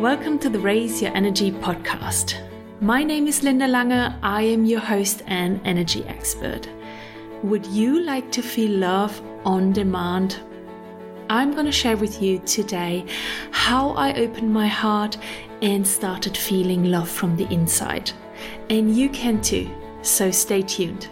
Welcome to the Raise Your Energy podcast. My name is Linda Lange. I am your host and energy expert. Would you like to feel love on demand? I'm going to share with you today how I opened my heart and started feeling love from the inside. And you can too, so stay tuned.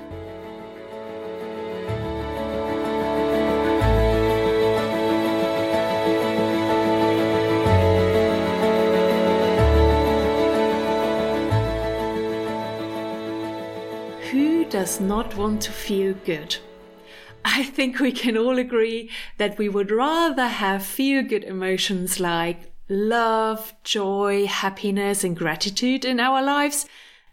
Does not want to feel good. I think we can all agree that we would rather have feel good emotions like love, joy, happiness, and gratitude in our lives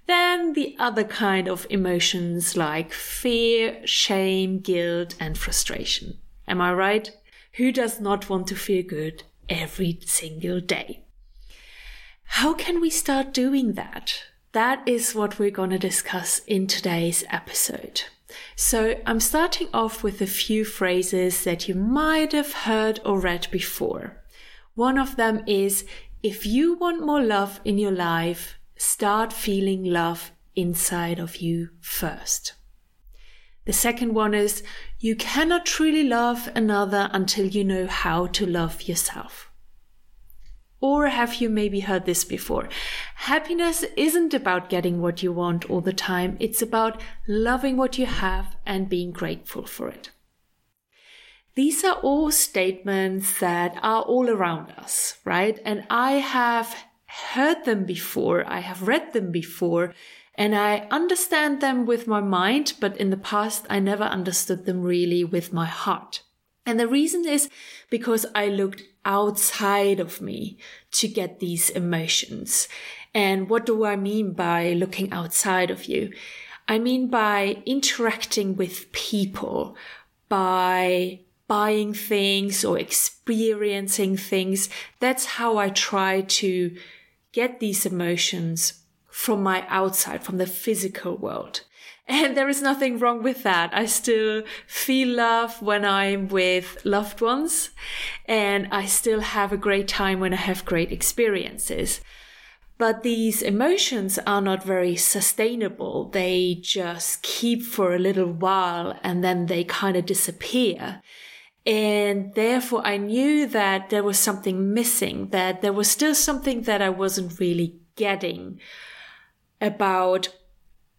than the other kind of emotions like fear, shame, guilt, and frustration. Am I right? Who does not want to feel good every single day? How can we start doing that? That is what we're going to discuss in today's episode. So I'm starting off with a few phrases that you might have heard or read before. One of them is, if you want more love in your life, start feeling love inside of you first. The second one is, you cannot truly love another until you know how to love yourself. Or have you maybe heard this before? Happiness isn't about getting what you want all the time. It's about loving what you have and being grateful for it. These are all statements that are all around us, right? And I have heard them before. I have read them before and I understand them with my mind, but in the past, I never understood them really with my heart. And the reason is because I looked outside of me to get these emotions. And what do I mean by looking outside of you? I mean by interacting with people, by buying things or experiencing things. That's how I try to get these emotions from my outside, from the physical world. And there is nothing wrong with that. I still feel love when I'm with loved ones and I still have a great time when I have great experiences. But these emotions are not very sustainable. They just keep for a little while and then they kind of disappear. And therefore I knew that there was something missing, that there was still something that I wasn't really getting about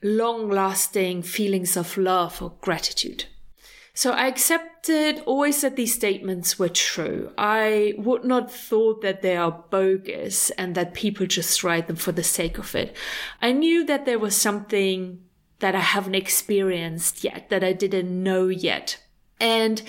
long lasting feelings of love or gratitude. So I accepted always that these statements were true. I would not thought that they are bogus and that people just write them for the sake of it. I knew that there was something that I haven't experienced yet, that I didn't know yet. And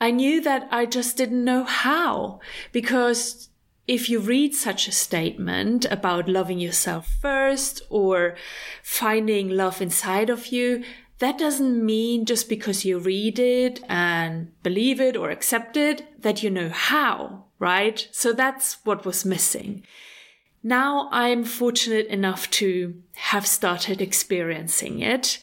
I knew that I just didn't know how because if you read such a statement about loving yourself first or finding love inside of you, that doesn't mean just because you read it and believe it or accept it that you know how, right? So that's what was missing. Now I'm fortunate enough to have started experiencing it.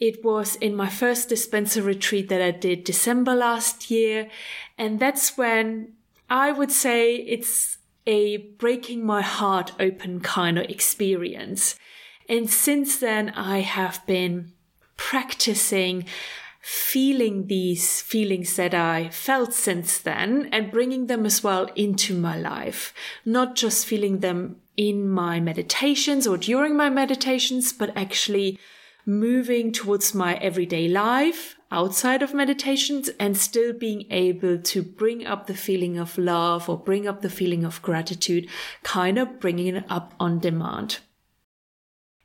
It was in my first Dispenza retreat that I did December last year. And that's when I would say it's a breaking my heart open kind of experience. And since then, I have been practicing feeling these feelings that I felt since then and bringing them as well into my life. Not just feeling them in my meditations or during my meditations, but actually moving towards my everyday life outside of meditations and still being able to bring up the feeling of love or bring up the feeling of gratitude, kind of bringing it up on demand.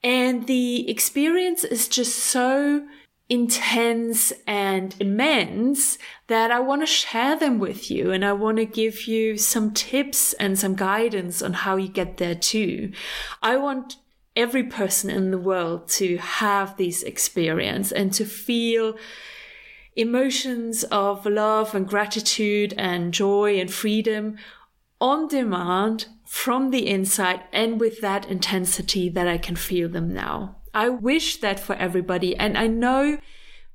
And the experience is just so intense and immense that I want to share them with you and I want to give you some tips and some guidance on how you get there too. I want every person in the world to have this experience and to feel emotions of love and gratitude and joy and freedom on demand from the inside and with that intensity that I can feel them now. I wish that for everybody. And I know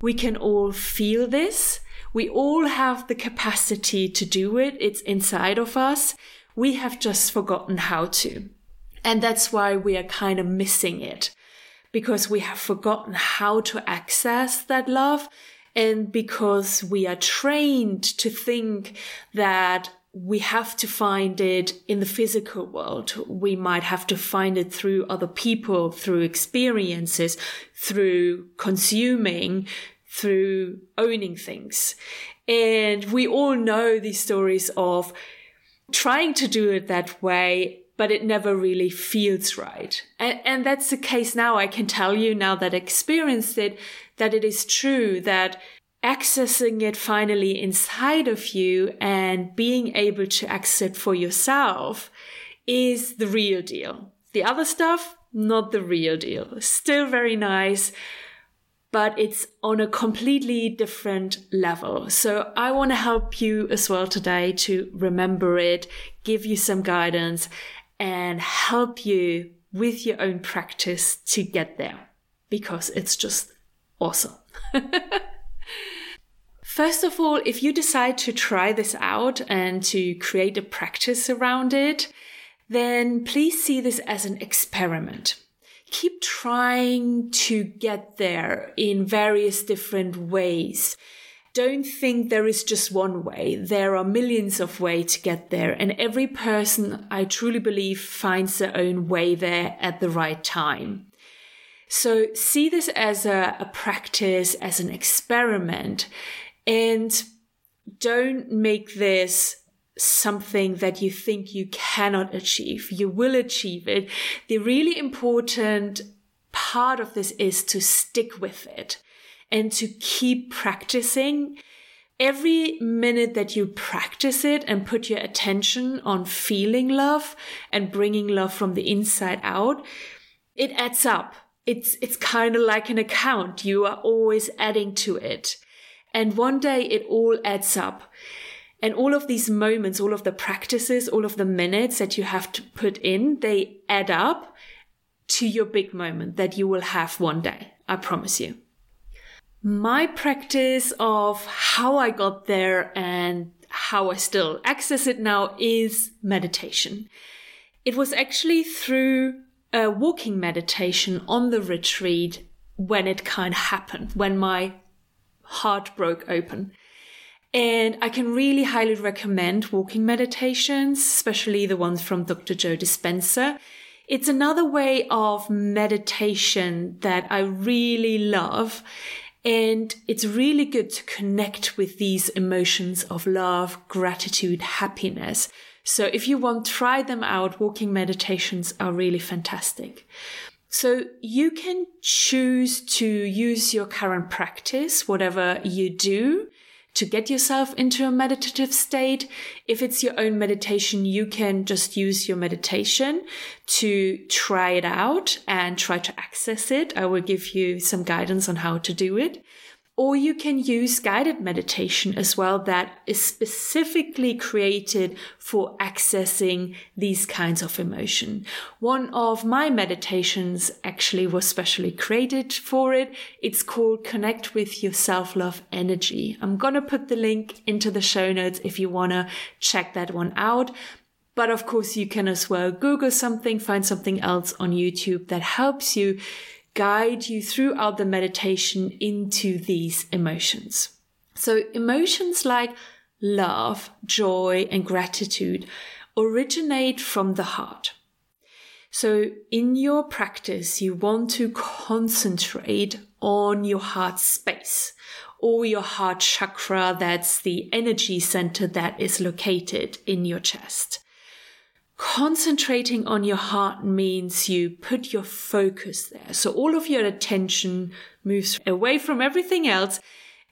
we can all feel this. We all have the capacity to do it. It's inside of us. We have just forgotten how to. And that's why we are kind of missing it because we have forgotten how to access that love and because we are trained to think that we have to find it in the physical world. We might have to find it through other people, through experiences, through consuming, through owning things. And we all know these stories of trying to do it that way, but it never really feels right. And, and that's the case now. I can tell you now that I experienced it, that it is true that accessing it finally inside of you and being able to access it for yourself is the real deal. The other stuff, not the real deal. Still very nice, but it's on a completely different level. So I want to help you as well today to remember it, give you some guidance and help you with your own practice to get there because it's just awesome. First of all, if you decide to try this out and to create a practice around it, then please see this as an experiment. Keep trying to get there in various different ways. Don't think there is just one way. There are millions of ways to get there. And every person, I truly believe, finds their own way there at the right time. So see this as a, a practice, as an experiment and don't make this something that you think you cannot achieve. You will achieve it. The really important part of this is to stick with it and to keep practicing. Every minute that you practice it and put your attention on feeling love and bringing love from the inside out, it adds up. It's, it's kind of like an account. You are always adding to it. And one day it all adds up. And all of these moments, all of the practices, all of the minutes that you have to put in, they add up to your big moment that you will have one day. I promise you. My practice of how I got there and how I still access it now is meditation. It was actually through a walking meditation on the retreat when it kind of happened, when my heart broke open. And I can really highly recommend walking meditations, especially the ones from Dr. Joe Dispenza. It's another way of meditation that I really love. And it's really good to connect with these emotions of love, gratitude, happiness. So if you want, try them out. Walking meditations are really fantastic. So you can choose to use your current practice, whatever you do, to get yourself into a meditative state. If it's your own meditation, you can just use your meditation to try it out and try to access it. I will give you some guidance on how to do it. Or you can use guided meditation as well that is specifically created for accessing these kinds of emotion. One of my meditations actually was specially created for it. It's called Connect with Your Self-Love Energy. I'm going to put the link into the show notes if you want to check that one out. But of course, you can as well Google something, find something else on YouTube that helps you guide you throughout the meditation into these emotions. So emotions like love, joy, and gratitude originate from the heart. So in your practice, you want to concentrate on your heart space or your heart chakra. That's the energy center that is located in your chest. Concentrating on your heart means you put your focus there. So all of your attention moves away from everything else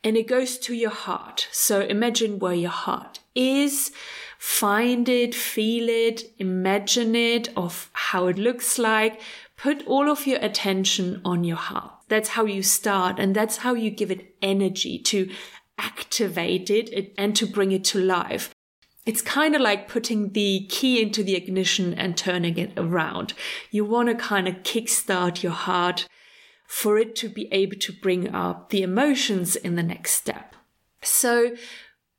and it goes to your heart. So imagine where your heart is, find it, feel it, imagine it of how it looks like. Put all of your attention on your heart. That's how you start and that's how you give it energy to activate it and to bring it to life it's kind of like putting the key into the ignition and turning it around. You want to kind of kickstart your heart for it to be able to bring up the emotions in the next step. So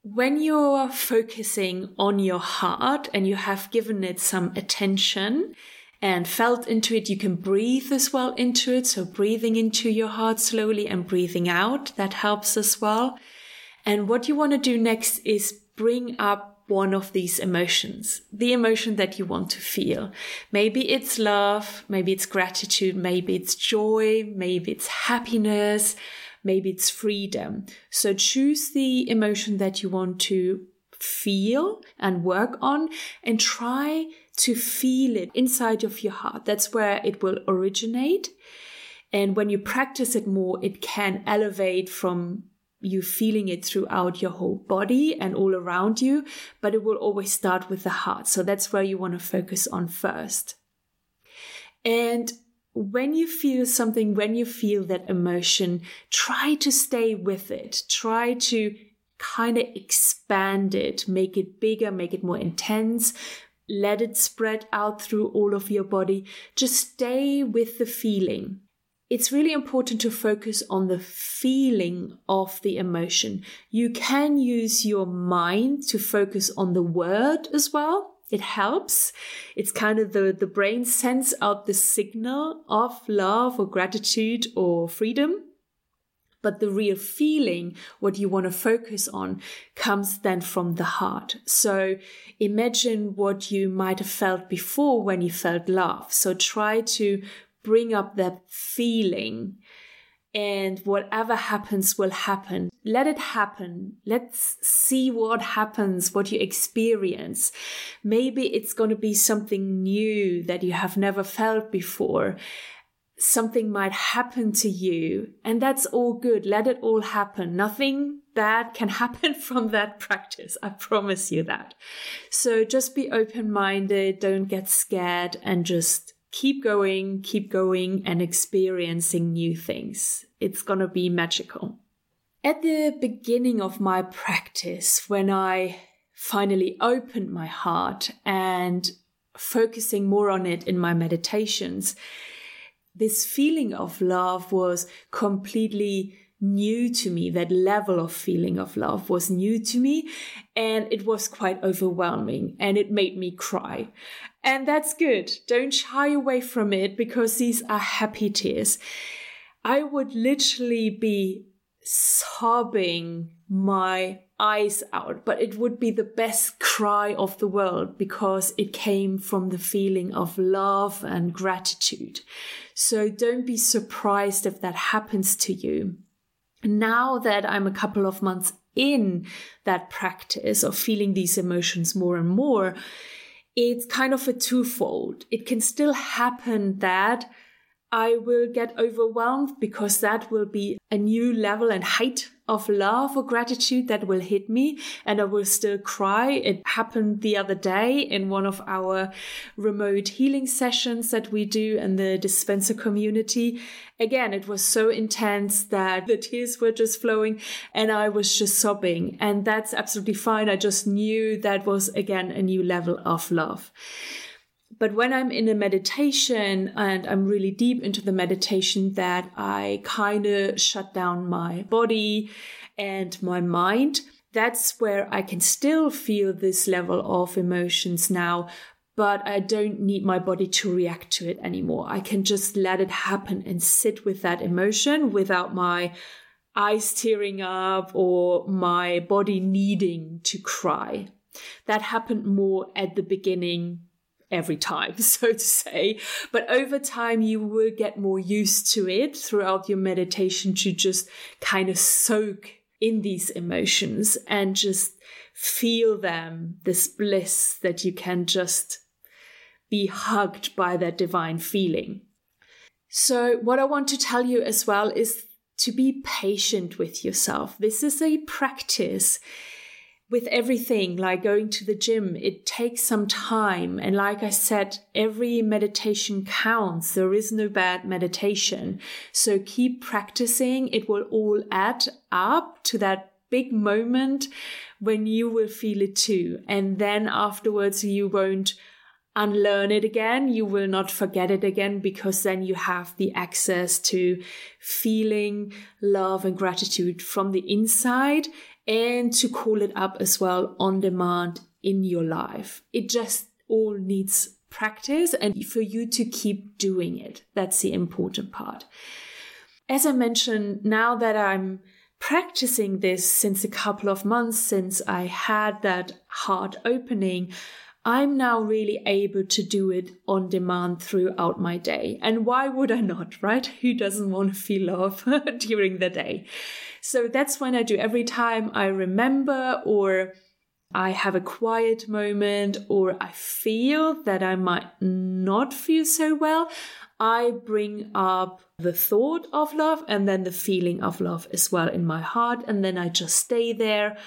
when you're focusing on your heart and you have given it some attention and felt into it, you can breathe as well into it. So breathing into your heart slowly and breathing out, that helps as well. And what you want to do next is bring up one of these emotions, the emotion that you want to feel. Maybe it's love, maybe it's gratitude, maybe it's joy, maybe it's happiness, maybe it's freedom. So choose the emotion that you want to feel and work on and try to feel it inside of your heart. That's where it will originate. And when you practice it more, it can elevate from you feeling it throughout your whole body and all around you, but it will always start with the heart. So that's where you want to focus on first. And when you feel something, when you feel that emotion, try to stay with it. Try to kind of expand it, make it bigger, make it more intense. Let it spread out through all of your body. Just stay with the feeling. It's really important to focus on the feeling of the emotion. You can use your mind to focus on the word as well it helps. It's kind of the, the brain sends out the signal of love or gratitude or freedom. But the real feeling, what you want to focus on, comes then from the heart. So imagine what you might have felt before when you felt love. So try to bring up that feeling and whatever happens will happen. Let it happen. Let's see what happens, what you experience. Maybe it's going to be something new that you have never felt before. Something might happen to you, and that's all good. Let it all happen. Nothing bad can happen from that practice. I promise you that. So just be open minded. Don't get scared and just keep going, keep going, and experiencing new things. It's gonna be magical. At the beginning of my practice, when I finally opened my heart and focusing more on it in my meditations, this feeling of love was completely new to me. That level of feeling of love was new to me and it was quite overwhelming and it made me cry. And that's good. Don't shy away from it because these are happy tears. I would literally be sobbing my eyes out, but it would be the best cry of the world because it came from the feeling of love and gratitude. So don't be surprised if that happens to you. Now that I'm a couple of months in that practice of feeling these emotions more and more, it's kind of a twofold. It can still happen that I will get overwhelmed because that will be a new level and height of love or gratitude that will hit me and I will still cry. It happened the other day in one of our remote healing sessions that we do in the Dispenza community. Again, it was so intense that the tears were just flowing and I was just sobbing. And that's absolutely fine. I just knew that was again a new level of love. But when I'm in a meditation and I'm really deep into the meditation, that I kind of shut down my body and my mind, that's where I can still feel this level of emotions now, but I don't need my body to react to it anymore. I can just let it happen and sit with that emotion without my eyes tearing up or my body needing to cry. That happened more at the beginning every time, so to say. But over time, you will get more used to it throughout your meditation to just kind of soak in these emotions and just feel them, this bliss that you can just be hugged by that divine feeling. So, what I want to tell you as well is to be patient with yourself. This is a practice with everything, like going to the gym, it takes some time. And like I said, every meditation counts. There is no bad meditation. So keep practicing. It will all add up to that big moment when you will feel it too. And then afterwards, you won't unlearn it again. You will not forget it again because then you have the access to feeling love and gratitude from the inside and to call it up as well on demand in your life. It just all needs practice and for you to keep doing it. That's the important part. As I mentioned, now that I'm practicing this since a couple of months since I had that heart opening, I'm now really able to do it on demand throughout my day. And why would I not, right? Who doesn't want to feel love during the day? So that's when I do every time I remember or I have a quiet moment or I feel that I might not feel so well. I bring up the thought of love and then the feeling of love as well in my heart. And then I just stay there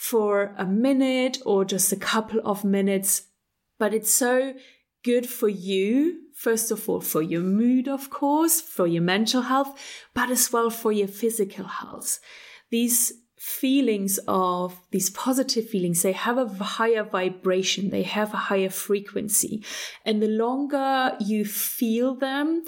for a minute or just a couple of minutes. But it's so good for you, first of all, for your mood, of course, for your mental health, but as well for your physical health. These feelings of these positive feelings, they have a higher vibration, they have a higher frequency. And the longer you feel them,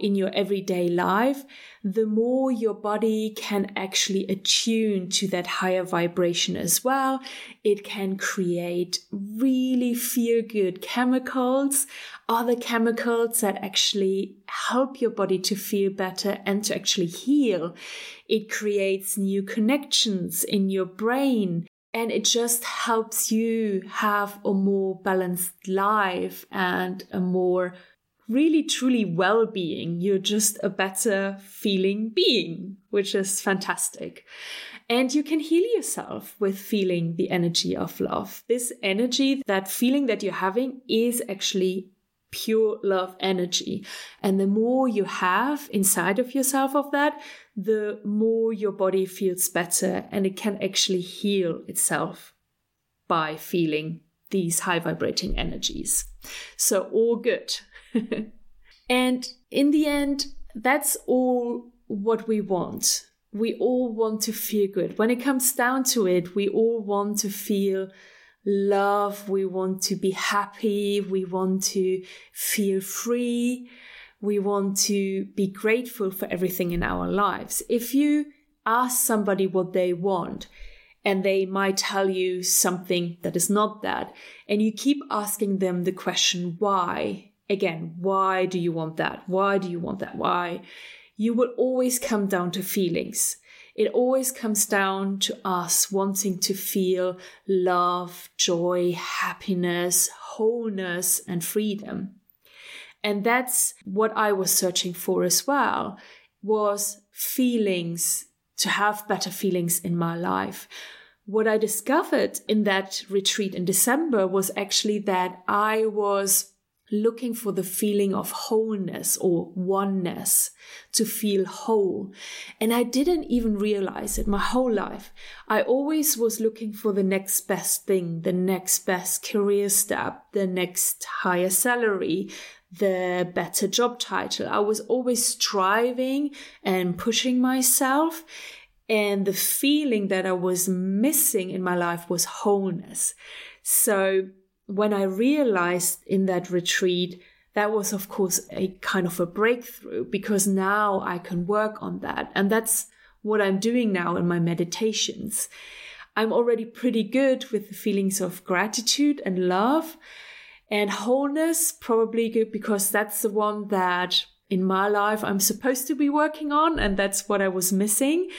in your everyday life, the more your body can actually attune to that higher vibration as well. It can create really feel good chemicals, other chemicals that actually help your body to feel better and to actually heal. It creates new connections in your brain. And it just helps you have a more balanced life and a more really truly well being. You're just a better feeling being, which is fantastic. And you can heal yourself with feeling the energy of love. This energy, that feeling that you're having is actually pure love energy. And the more you have inside of yourself of that, the more your body feels better and it can actually heal itself by feeling these high vibrating energies. So all good. and in the end, that's all what we want. We all want to feel good. When it comes down to it, we all want to feel love. We want to be happy. We want to feel free. We want to be grateful for everything in our lives. If you ask somebody what they want, and they might tell you something that is not that, and you keep asking them the question, why? Again, why do you want that? Why do you want that? Why? You will always come down to feelings. It always comes down to us wanting to feel love, joy, happiness, wholeness, and freedom. And that's what I was searching for as well, was feelings, to have better feelings in my life. What I discovered in that retreat in December was actually that I was looking for the feeling of wholeness or oneness, to feel whole. And I didn't even realize it my whole life. I always was looking for the next best thing, the next best career step, the next higher salary, the better job title. I was always striving and pushing myself. And the feeling that I was missing in my life was wholeness. So when I realized in that retreat, that was, of course, a kind of a breakthrough because now I can work on that. And that's what I'm doing now in my meditations. I'm already pretty good with the feelings of gratitude and love and wholeness, probably good because that's the one that in my life I'm supposed to be working on. And that's what I was missing.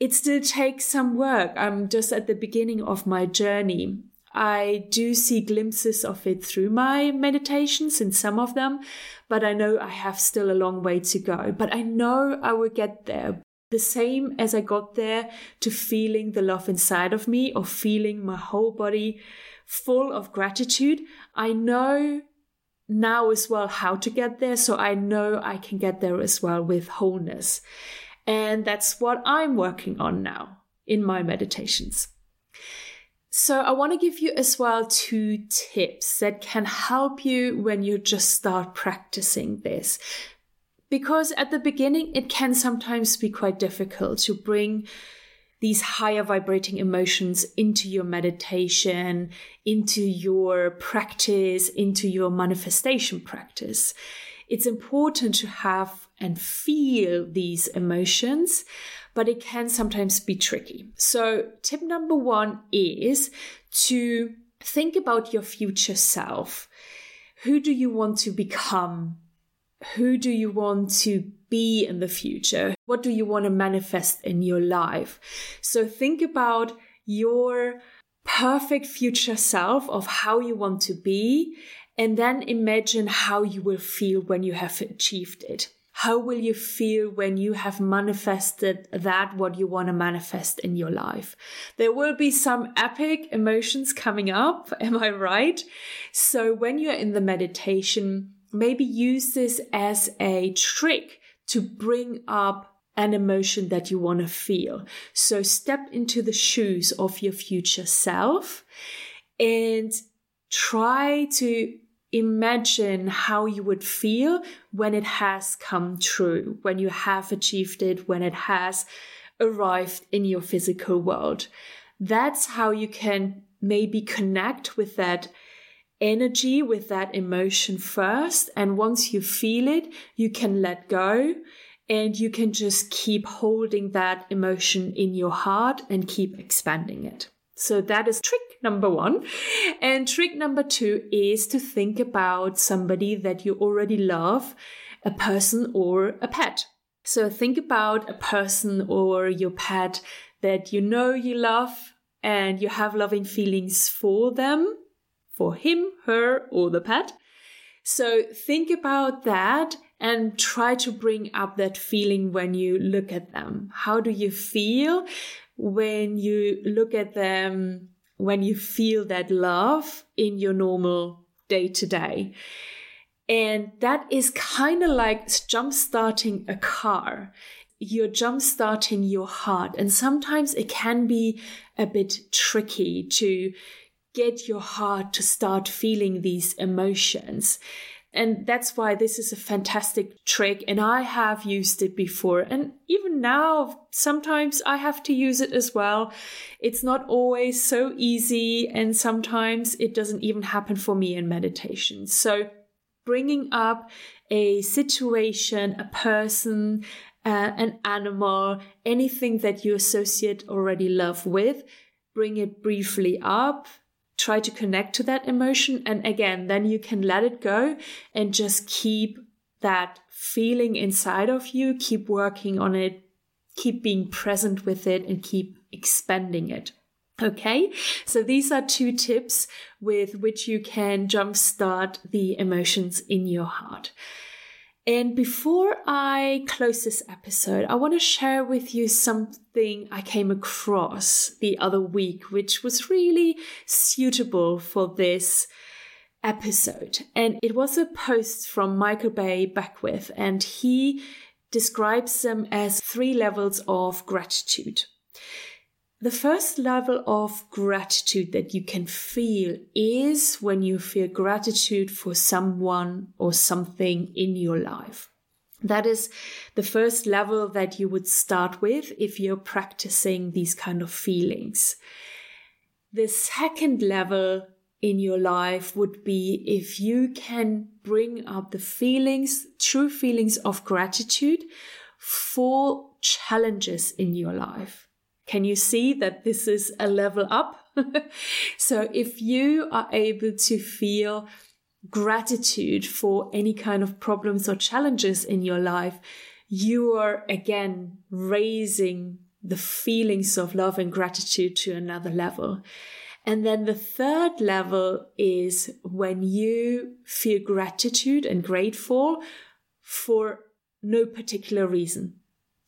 It still takes some work. I'm just at the beginning of my journey. I do see glimpses of it through my meditations in some of them, but I know I have still a long way to go. But I know I will get there. The same as I got there to feeling the love inside of me or feeling my whole body full of gratitude. I know now as well how to get there. So I know I can get there as well with wholeness. And that's what I'm working on now in my meditations. So I want to give you as well two tips that can help you when you just start practicing this. Because at the beginning, it can sometimes be quite difficult to bring these higher vibrating emotions into your meditation, into your practice, into your manifestation practice. It's important to have and feel these emotions, but it can sometimes be tricky. So, tip number one is to think about your future self. Who do you want to become? Who do you want to be in the future? What do you want to manifest in your life? So, think about your perfect future self of how you want to be and then imagine how you will feel when you have achieved it. How will you feel when you have manifested that what you want to manifest in your life? There will be some epic emotions coming up. Am I right? So when you're in the meditation, maybe use this as a trick to bring up an emotion that you want to feel. So step into the shoes of your future self and try to imagine how you would feel when it has come true, when you have achieved it, when it has arrived in your physical world. That's how you can maybe connect with that energy, with that emotion first. And once you feel it, you can let go and you can just keep holding that emotion in your heart and keep expanding it. So that is trick number one. And trick number two is to think about somebody that you already love, a person or a pet. So think about a person or your pet that you know you love and you have loving feelings for them, for him, her, or the pet. So think about that and try to bring up that feeling when you look at them. How do you feel when you look at them when you feel that love in your normal day to day. And that is kind of like jump starting a car. You're jump starting your heart. And sometimes it can be a bit tricky to get your heart to start feeling these emotions. And that's why this is a fantastic trick. And I have used it before. And even now, sometimes I have to use it as well. It's not always so easy. And sometimes it doesn't even happen for me in meditation. So bringing up a situation, a person, uh, an animal, anything that you associate already love with, bring it briefly up try to connect to that emotion. And again, then you can let it go and just keep that feeling inside of you, keep working on it, keep being present with it, and keep expanding it. Okay, so these are two tips with which you can jumpstart the emotions in your heart. And before I close this episode, I want to share with you something I came across the other week, which was really suitable for this episode. And it was a post from Michael Bay Beckwith, and he describes them as three levels of gratitude. The first level of gratitude that you can feel is when you feel gratitude for someone or something in your life. That is the first level that you would start with if you're practicing these kind of feelings. The second level in your life would be if you can bring up the feelings, true feelings of gratitude for challenges in your life. Can you see that this is a level up? so if you are able to feel gratitude for any kind of problems or challenges in your life, you are again raising the feelings of love and gratitude to another level. And then the third level is when you feel gratitude and grateful for no particular reason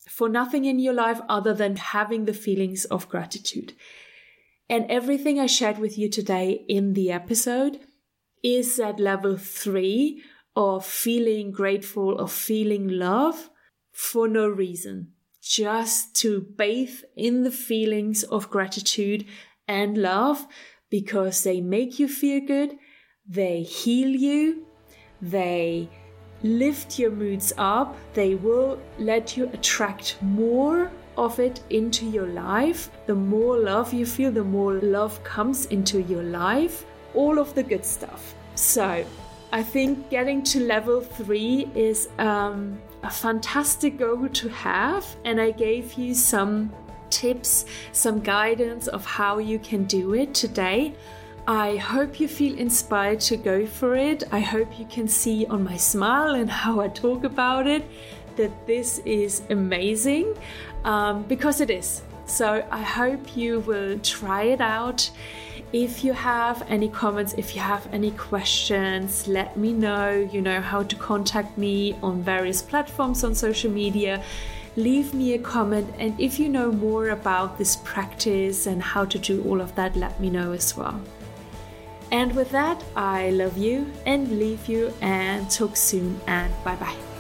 for nothing in your life other than having the feelings of gratitude. And everything I shared with you today in the episode is at level three of feeling grateful, of feeling love for no reason, just to bathe in the feelings of gratitude and love because they make you feel good, they heal you, they lift your moods up, they will let you attract more of it into your life. The more love you feel, the more love comes into your life. All of the good stuff. So, I think getting to level three is um, a fantastic goal to have, and I gave you some tips, some guidance of how you can do it today. I hope you feel inspired to go for it. I hope you can see on my smile and how I talk about it that this is amazing um, because it is. So I hope you will try it out. If you have any comments, if you have any questions, let me know. You know how to contact me on various platforms on social media leave me a comment. And if you know more about this practice and how to do all of that, let me know as well. And with that, I love you and leave you and talk soon and bye bye.